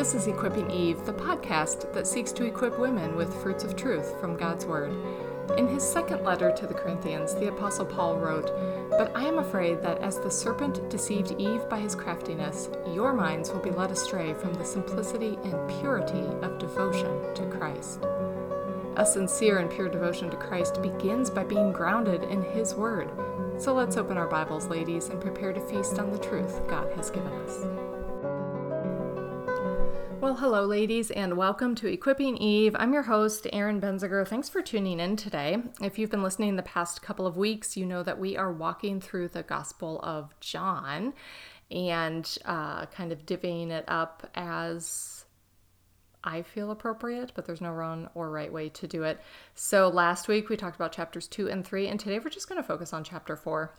This is Equipping Eve, the podcast that seeks to equip women with fruits of truth from God's Word. In his second letter to the Corinthians, the Apostle Paul wrote, But I am afraid that as the serpent deceived Eve by his craftiness, your minds will be led astray from the simplicity and purity of devotion to Christ. A sincere and pure devotion to Christ begins by being grounded in His Word. So let's open our Bibles, ladies, and prepare to feast on the truth God has given us. Well, hello, ladies, and welcome to Equipping Eve. I'm your host, Erin Benziger. Thanks for tuning in today. If you've been listening the past couple of weeks, you know that we are walking through the Gospel of John and uh, kind of divvying it up as I feel appropriate, but there's no wrong or right way to do it. So last week we talked about chapters two and three, and today we're just going to focus on chapter four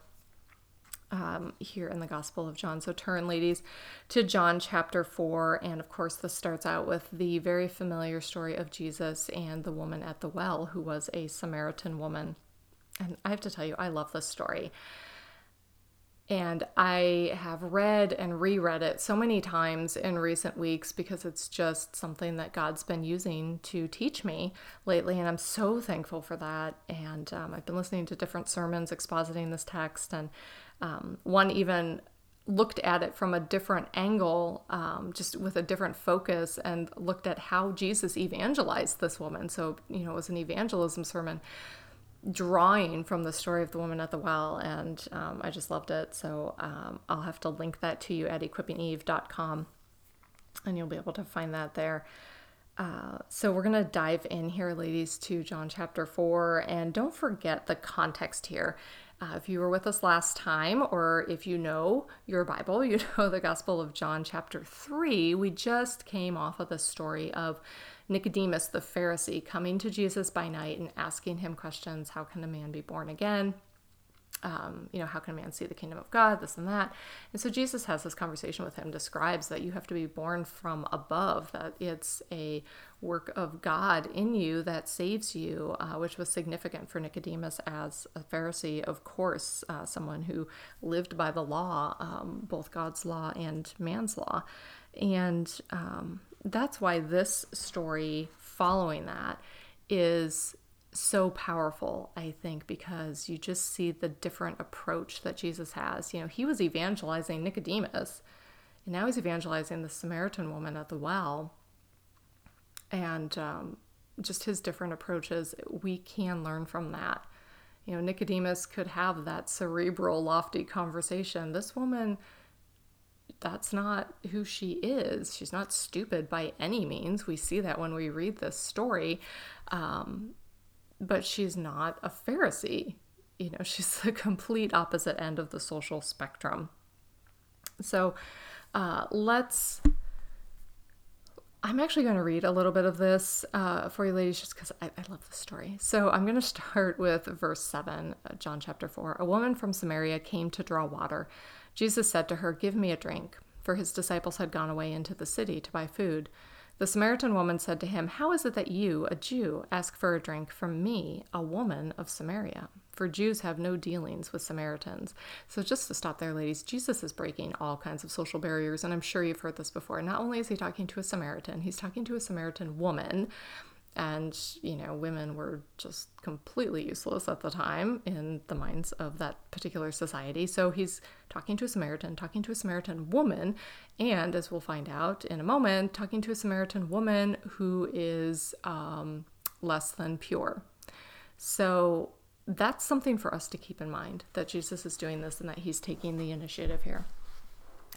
um, here in the Gospel of John. So turn, ladies, to John chapter 4. And of course, this starts out with the very familiar story of Jesus and the woman at the well, who was a Samaritan woman. And I have to tell you, I love this story. And I have read and reread it so many times in recent weeks because it's just something that God's been using to teach me lately. And I'm so thankful for that. And um, I've been listening to different sermons expositing this text. And um, one even looked at it from a different angle, um, just with a different focus, and looked at how Jesus evangelized this woman. So, you know, it was an evangelism sermon drawing from the story of the woman at the well, and um, I just loved it. So, um, I'll have to link that to you at equippingeve.com, and you'll be able to find that there. Uh, so we're going to dive in here, ladies, to John chapter 4. And don't forget the context here. Uh, if you were with us last time, or if you know your Bible, you know the Gospel of John, chapter 3, we just came off of the story of Nicodemus the Pharisee coming to Jesus by night and asking him questions How can a man be born again? um, you know, how can a man see the kingdom of God, this and that. And so Jesus has this conversation with him, describes that you have to be born from above, that it's a work of God in you that saves you, uh, which was significant for Nicodemus as a Pharisee, of course, uh, someone who lived by the law, um, both God's law and man's law. And um, that's why this story following that is so powerful, I think, because you just see the different approach that Jesus has. You know, he was evangelizing Nicodemus, and now he's evangelizing the Samaritan woman at the well. And um, just his different approaches, we can learn from that. You know, Nicodemus could have that cerebral, lofty conversation. This woman, that's not who she is. She's not stupid by any means. We see that when we read this story. Um, but she's not a Pharisee. You know, she's the complete opposite end of the social spectrum. So uh, let's. I'm actually going to read a little bit of this uh, for you ladies just because I, I, love the story. So I'm going to start with verse 7, uh, John chapter 4. A woman from Samaria came to draw water. Jesus said to her, Give me a drink, for his disciples had gone away into the city to buy food. The Samaritan woman said to him, How is it that you, a Jew, ask for a drink from me, a woman of Samaria? For Jews have no dealings with Samaritans. So, just to stop there, ladies, Jesus is breaking all kinds of social barriers, and I'm sure you've heard this before. Not only is he talking to a Samaritan, he's talking to a Samaritan woman and, you know, women were just completely useless at the time in the minds of that particular society. So he's talking to a Samaritan, talking to a Samaritan woman, and as we'll find out in a moment, talking to a Samaritan woman who is um, less than pure. So that's something for us to keep in mind that Jesus is doing this and that he's taking the initiative here.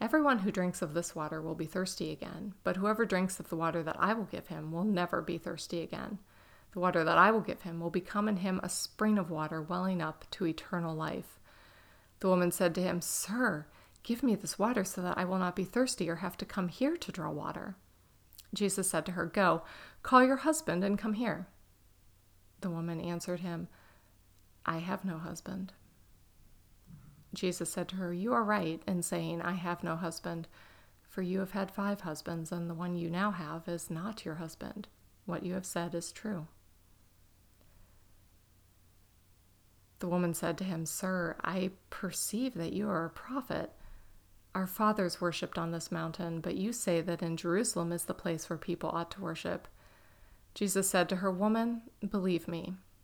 Everyone who drinks of this water will be thirsty again, but whoever drinks of the water that I will give him will never be thirsty again. The water that I will give him will become in him a spring of water welling up to eternal life. The woman said to him, Sir, give me this water so that I will not be thirsty or have to come here to draw water. Jesus said to her, Go, call your husband and come here. The woman answered him, I have no husband. Jesus said to her, You are right in saying, I have no husband, for you have had five husbands, and the one you now have is not your husband. What you have said is true. The woman said to him, Sir, I perceive that you are a prophet. Our fathers worshipped on this mountain, but you say that in Jerusalem is the place where people ought to worship. Jesus said to her, Woman, believe me,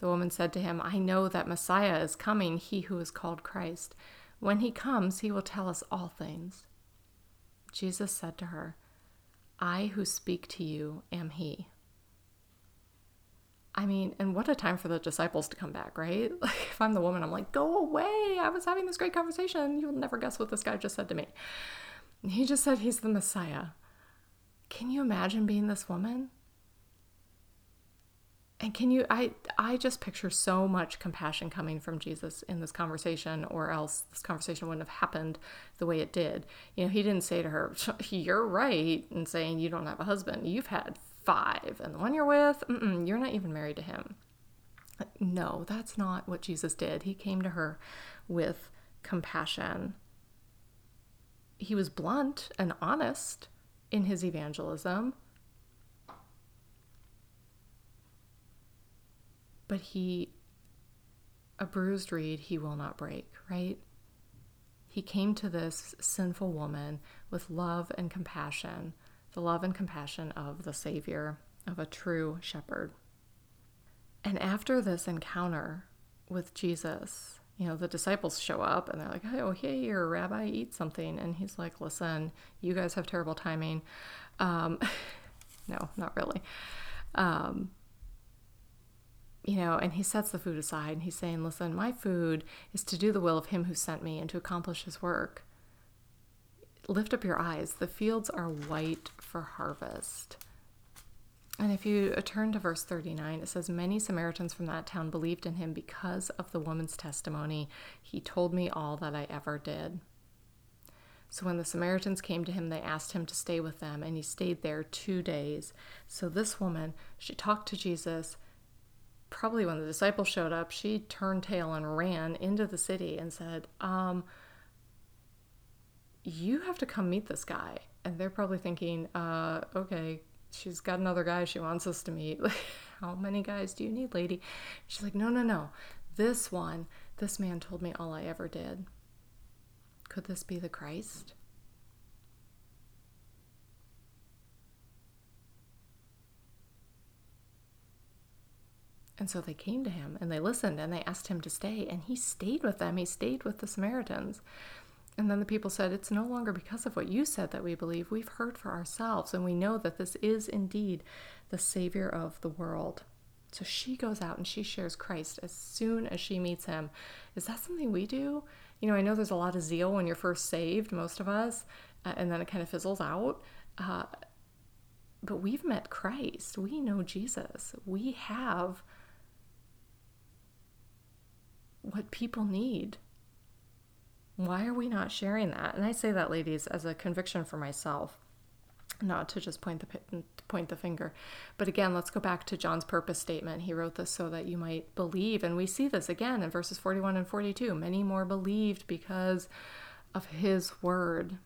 The woman said to him, I know that Messiah is coming, he who is called Christ. When he comes, he will tell us all things. Jesus said to her, I who speak to you am he. I mean, and what a time for the disciples to come back, right? Like, if I'm the woman, I'm like, go away. I was having this great conversation. You'll never guess what this guy just said to me. He just said he's the Messiah. Can you imagine being this woman? And can you I I just picture so much compassion coming from Jesus in this conversation or else this conversation wouldn't have happened the way it did. You know, he didn't say to her, "You're right," in saying you don't have a husband. You've had five, and the one you're with, you're not even married to him. No, that's not what Jesus did. He came to her with compassion. He was blunt and honest in his evangelism. But he, a bruised reed, he will not break, right? He came to this sinful woman with love and compassion the love and compassion of the Savior, of a true shepherd. And after this encounter with Jesus, you know, the disciples show up and they're like, oh, hey, here, Rabbi, eat something. And he's like, listen, you guys have terrible timing. Um, no, not really. Um, you know, and he sets the food aside and he's saying, listen, my food is to do the will of him who sent me and to accomplish his work. Lift up your eyes. The fields are white for harvest. And if you turn to verse 39, it says, Many Samaritans from that town believed in him because of the woman's testimony. He told me all that I ever did. So when the Samaritans came to him, they asked him to stay with them, and he stayed there two days. So this woman, she talked to Jesus. Probably when the disciples showed up, she turned tail and ran into the city and said, um, you have to come meet this guy. And they're probably thinking, uh, okay, she's got another guy she wants us to meet. How many guys do you need, lady? She's like, no, no, no. This one, this man told me all I ever did. Could this be the Christ? And so they came to him and they listened and they asked him to stay, and he stayed with them. He stayed with the Samaritans. And then the people said, It's no longer because of what you said that we believe. We've heard for ourselves, and we know that this is indeed the Savior of the world. So she goes out and she shares Christ as soon as she meets him. Is that something we do? You know, I know there's a lot of zeal when you're first saved, most of us, uh, and then it kind of fizzles out. Uh, but we've met Christ. We know Jesus. We have what people need why are we not sharing that? And I say that, ladies, as a conviction for myself, not to just point the point the finger. But again, let's go back to John's purpose statement. He wrote this so that you might believe, and we see this again in verses 41 and 42. Many more believed because of his word.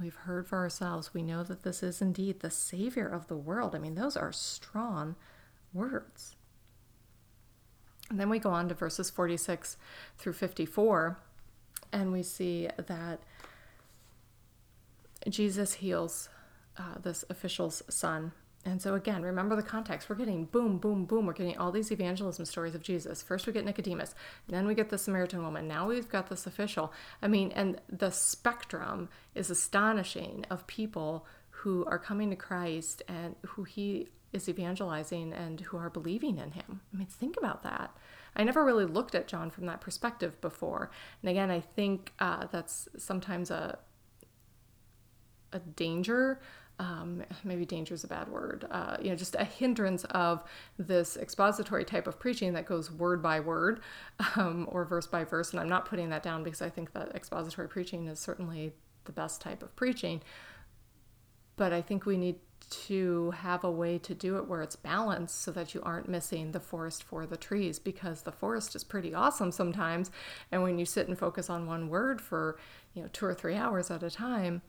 We've heard for ourselves. We know that this is indeed the Savior of the world. I mean, those are strong words. And then we go on to verses 46 through 54, and we see that Jesus heals uh, this official's son. And so, again, remember the context. We're getting boom, boom, boom. We're getting all these evangelism stories of Jesus. First, we get Nicodemus, then we get the Samaritan woman. Now we've got this official. I mean, and the spectrum is astonishing of people who are coming to Christ and who he is evangelizing and who are believing in him. I mean, think about that. I never really looked at John from that perspective before. And again, I think uh, that's sometimes a a danger. Um, maybe danger is a bad word. Uh, you know, just a hindrance of this expository type of preaching that goes word by word um, or verse by verse. And I'm not putting that down because I think that expository preaching is certainly the best type of preaching. But I think we need to have a way to do it where it's balanced so that you aren't missing the forest for the trees because the forest is pretty awesome sometimes. And when you sit and focus on one word for, you know, two or three hours at a time,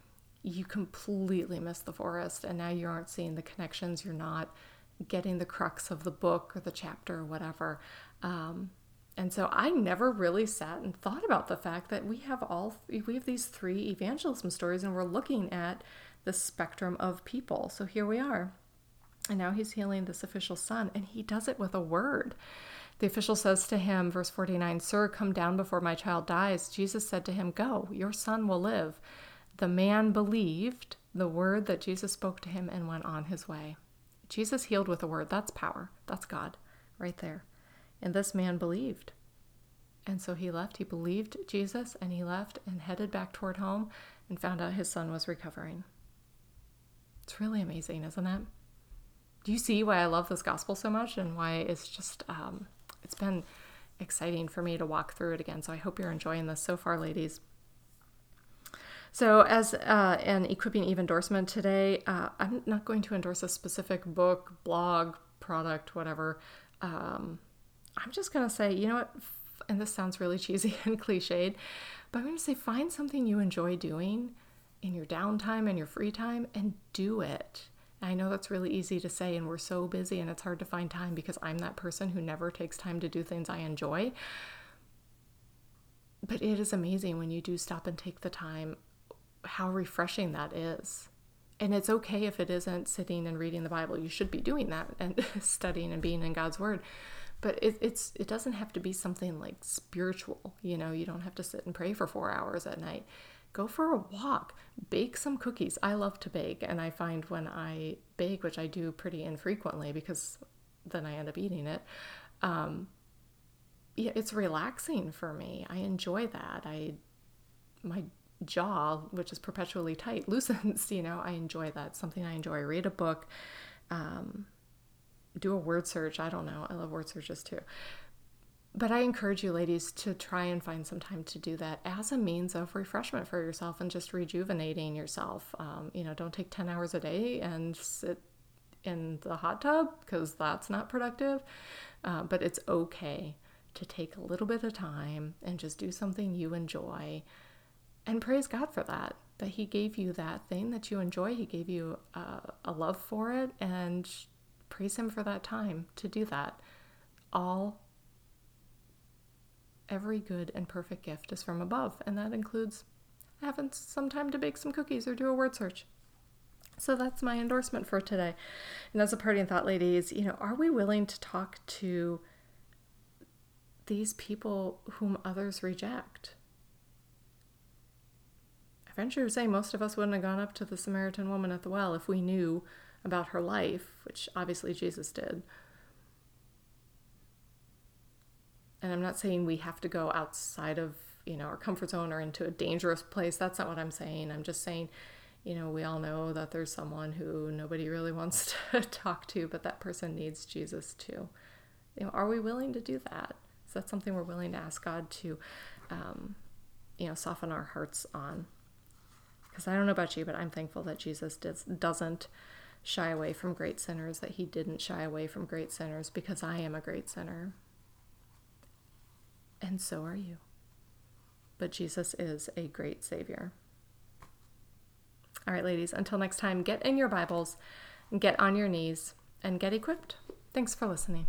you completely miss the forest. And now you aren't seeing the connections. You're not getting the crux of the book or the chapter or whatever. Um, and so I never really sat and thought about the fact that we have all we have these three evangelism stories and we're looking at the spectrum of people. So here we are. And now he's healing this official's son and he does it with a word. The official says to him, verse 49, Sir, come down before my child dies. Jesus said to him, Go, your son will live. The man believed the word that Jesus spoke to him and went on his way. Jesus healed with a word. That's power. That's God right there. And this man believed. And so he left. He believed Jesus and he left and headed back toward home and found out his son was recovering. It's really amazing, isn't it? Do you see why I love this gospel so much and why it's just, um, it's been exciting for me to walk through it again. So I hope you're enjoying this so far, ladies. So, as uh, an Equipping Eve endorsement today, uh, I'm not going to endorse a specific book, blog, product, whatever. Um, I'm just going to say, you know what? And this sounds really cheesy and cliched, but I'm going to say find something you enjoy doing in your downtime and your free time and do it. I know that's really easy to say, and we're so busy and it's hard to find time because I'm that person who never takes time to do things I enjoy. But it is amazing when you do stop and take the time, how refreshing that is and it's okay if it isn't sitting and reading the Bible. You should be doing that and studying and being in God's Word. But it, it's it doesn't have to be something like spiritual. You know, you don't have to sit and pray for four hours at night. Go for a walk. Bake some cookies. I love to bake, and I find when I bake, which I do pretty infrequently because then I end up eating it. Um, yeah, it's relaxing for me. I enjoy that. I my jaw, which is perpetually tight, loosens. You know, I enjoy that. It's something I enjoy. Read a book, um, do a word search. I don't know. I love word searches too. But I encourage you, ladies, to try and find some time to do that as a means of refreshment for yourself and just rejuvenating yourself. Um, you know, don't take 10 hours a day and sit in the hot tub because that's not productive. Uh, but it's okay to take a little bit of time and just do something you enjoy and praise God for that, that He gave you that thing that you enjoy. He gave you a love for it, and praise Him for that time to do that. All, every good and perfect gift is from above, and that includes having some time to bake some cookies or do a word search. So that's my endorsement for today. And as a parting thought, ladies, you know, are we willing to talk to these people whom others reject? I venture to say most of us wouldn't have gone up to the Samaritan woman at the well if we knew about her life, which obviously Jesus did. And I'm not saying we have to go outside of, you know, our comfort zone or into a dangerous place. That's not what I'm saying. I'm just saying, you know, we all know that there's someone who nobody really wants to talk to, but that person needs Jesus too. You know, are we willing to do that? Is that something we're willing to ask God to, um, you know, soften our hearts on? Because I don't know about you, but I'm thankful that Jesus does, doesn't shy away from great sinners, that he didn't shy away from great sinners because I am a great sinner. And so are you. But Jesus is a great Savior. All right, ladies, until next time, get in your Bibles, get on your knees, and get equipped. Thanks for listening.